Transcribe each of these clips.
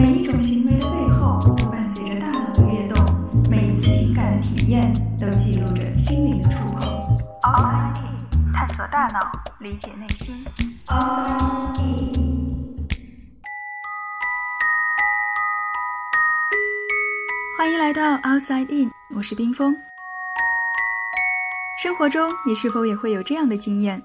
每一种行为的背后都伴随着大脑的跃动，每一次情感的体验都记录着心灵的触碰。Outside In，探索大脑，理解内心。Outside In，欢迎来到 Outside In，我是冰峰。生活中，你是否也会有这样的经验？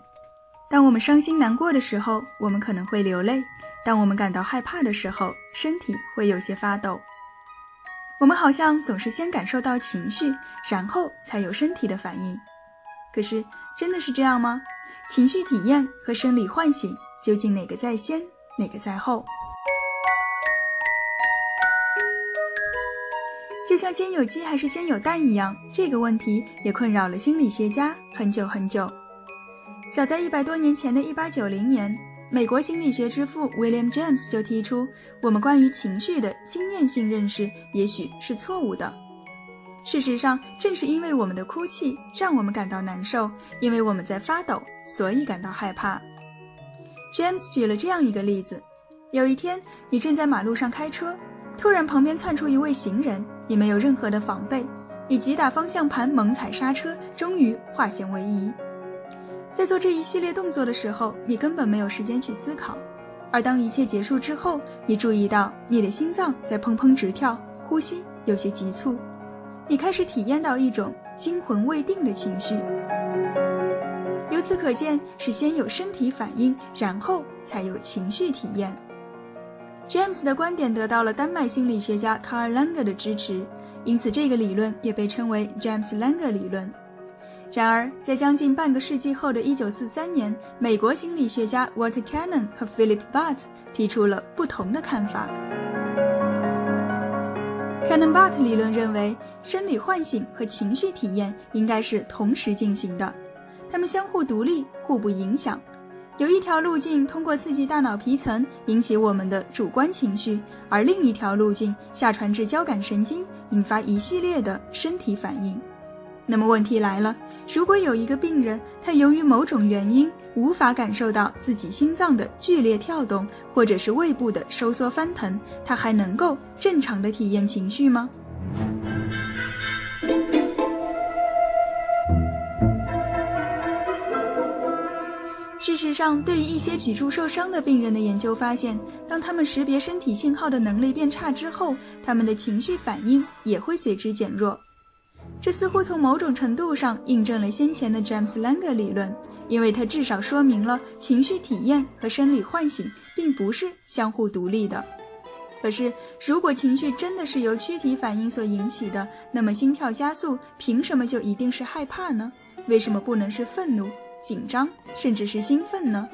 当我们伤心难过的时候，我们可能会流泪；当我们感到害怕的时候，身体会有些发抖。我们好像总是先感受到情绪，然后才有身体的反应。可是，真的是这样吗？情绪体验和生理唤醒究竟哪个在先，哪个在后？就像先有鸡还是先有蛋一样，这个问题也困扰了心理学家很久很久。早在一百多年前的一八九零年，美国心理学之父 William James 就提出，我们关于情绪的经验性认识也许是错误的。事实上，正是因为我们的哭泣让我们感到难受，因为我们在发抖，所以感到害怕。James 举了这样一个例子：有一天，你正在马路上开车，突然旁边窜出一位行人，你没有任何的防备，你急打方向盘，猛踩刹车，终于化险为夷。在做这一系列动作的时候，你根本没有时间去思考。而当一切结束之后，你注意到你的心脏在砰砰直跳，呼吸有些急促，你开始体验到一种惊魂未定的情绪。由此可见，是先有身体反应，然后才有情绪体验。James 的观点得到了丹麦心理学家 Carl Langer 的支持，因此这个理论也被称为 James-Lange 理论。然而，在将近半个世纪后的1943年，美国心理学家 Walter Cannon 和 Philip Butt 提出了不同的看法。Cannon-Butt 理论认为，生理唤醒和情绪体验应该是同时进行的，它们相互独立，互不影响。有一条路径通过刺激大脑皮层引起我们的主观情绪，而另一条路径下传至交感神经，引发一系列的身体反应。那么问题来了，如果有一个病人，他由于某种原因无法感受到自己心脏的剧烈跳动，或者是胃部的收缩翻腾，他还能够正常的体验情绪吗？事实上，对于一些脊柱受伤的病人的研究发现，当他们识别身体信号的能力变差之后，他们的情绪反应也会随之减弱。这似乎从某种程度上印证了先前的 James Langer 理论，因为它至少说明了情绪体验和生理唤醒并不是相互独立的。可是，如果情绪真的是由躯体反应所引起的，那么心跳加速凭什么就一定是害怕呢？为什么不能是愤怒、紧张，甚至是兴奋呢？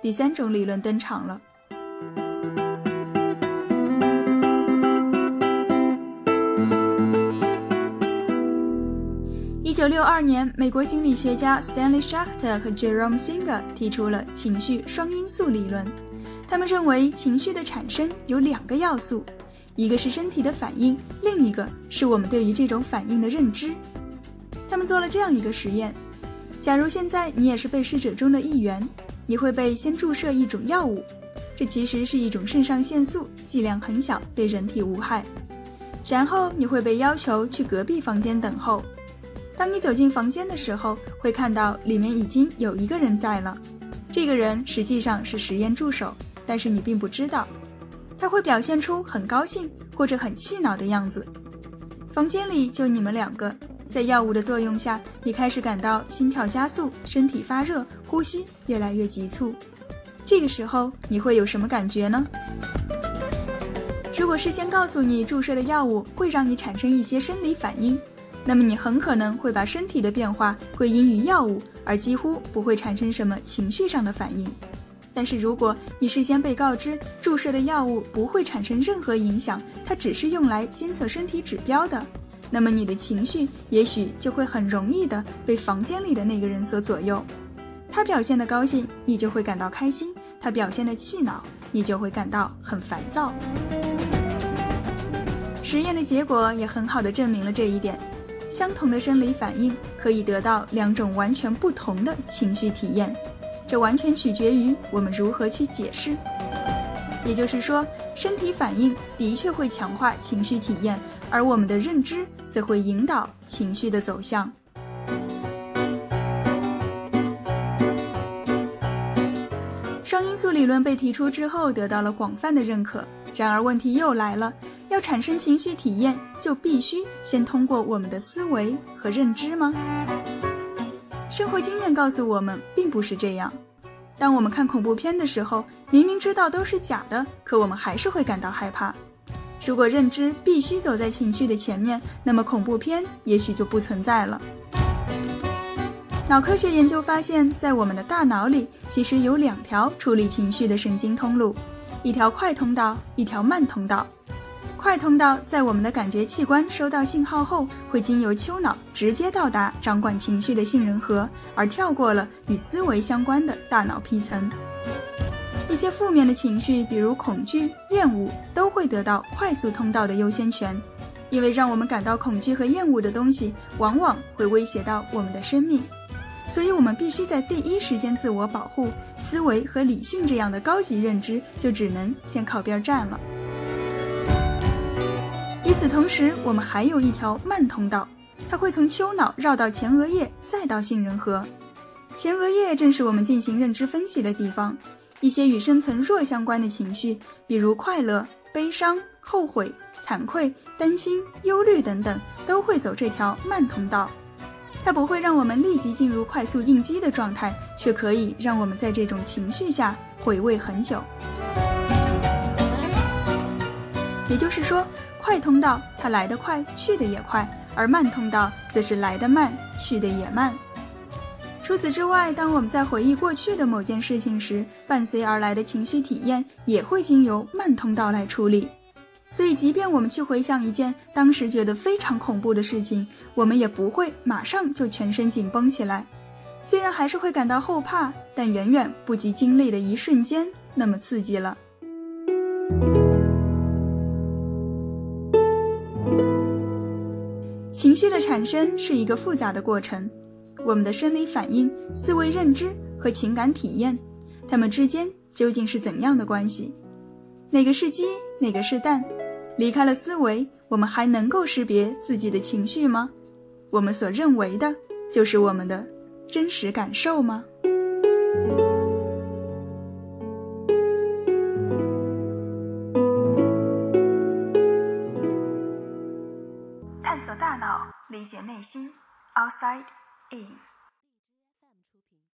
第三种理论登场了。九六二年，美国心理学家 Stanley Schacter 和 Jerome Singer 提出了情绪双因素理论。他们认为，情绪的产生有两个要素，一个是身体的反应，另一个是我们对于这种反应的认知。他们做了这样一个实验：假如现在你也是被试者中的一员，你会被先注射一种药物，这其实是一种肾上腺素，剂量很小，对人体无害。然后你会被要求去隔壁房间等候。当你走进房间的时候，会看到里面已经有一个人在了。这个人实际上是实验助手，但是你并不知道。他会表现出很高兴或者很气恼的样子。房间里就你们两个，在药物的作用下，你开始感到心跳加速、身体发热、呼吸越来越急促。这个时候你会有什么感觉呢？如果事先告诉你注射的药物会让你产生一些生理反应。那么你很可能会把身体的变化归因于药物，而几乎不会产生什么情绪上的反应。但是如果你事先被告知注射的药物不会产生任何影响，它只是用来监测身体指标的，那么你的情绪也许就会很容易的被房间里的那个人所左右。他表现的高兴，你就会感到开心；他表现的气恼，你就会感到很烦躁。实验的结果也很好的证明了这一点。相同的生理反应可以得到两种完全不同的情绪体验，这完全取决于我们如何去解释。也就是说，身体反应的确会强化情绪体验，而我们的认知则会引导情绪的走向。双因素理论被提出之后，得到了广泛的认可。然而，问题又来了：要产生情绪体验，就必须先通过我们的思维和认知吗？生活经验告诉我们，并不是这样。当我们看恐怖片的时候，明明知道都是假的，可我们还是会感到害怕。如果认知必须走在情绪的前面，那么恐怖片也许就不存在了。脑科学研究发现，在我们的大脑里，其实有两条处理情绪的神经通路，一条快通道，一条慢通道。快通道在我们的感觉器官收到信号后，会经由丘脑直接到达掌管情绪的杏仁核，而跳过了与思维相关的大脑皮层。一些负面的情绪，比如恐惧、厌恶，都会得到快速通道的优先权，因为让我们感到恐惧和厌恶的东西，往往会威胁到我们的生命，所以我们必须在第一时间自我保护。思维和理性这样的高级认知，就只能先靠边站了。与此同时，我们还有一条慢通道，它会从丘脑绕到前额叶，再到杏仁核。前额叶正是我们进行认知分析的地方。一些与生存弱相关的情绪，比如快乐、悲伤、后悔、惭愧、担心、忧虑等等，都会走这条慢通道。它不会让我们立即进入快速应激的状态，却可以让我们在这种情绪下回味很久。也就是说。快通道，它来得快，去得也快；而慢通道，则是来得慢，去得也慢。除此之外，当我们在回忆过去的某件事情时，伴随而来的情绪体验也会经由慢通道来处理。所以，即便我们去回想一件当时觉得非常恐怖的事情，我们也不会马上就全身紧绷起来。虽然还是会感到后怕，但远远不及经历的一瞬间那么刺激了。情绪的产生是一个复杂的过程，我们的生理反应、思维认知和情感体验，它们之间究竟是怎样的关系？哪个是鸡，哪个是蛋？离开了思维，我们还能够识别自己的情绪吗？我们所认为的，就是我们的真实感受吗？大脑，理解内心。Outside in。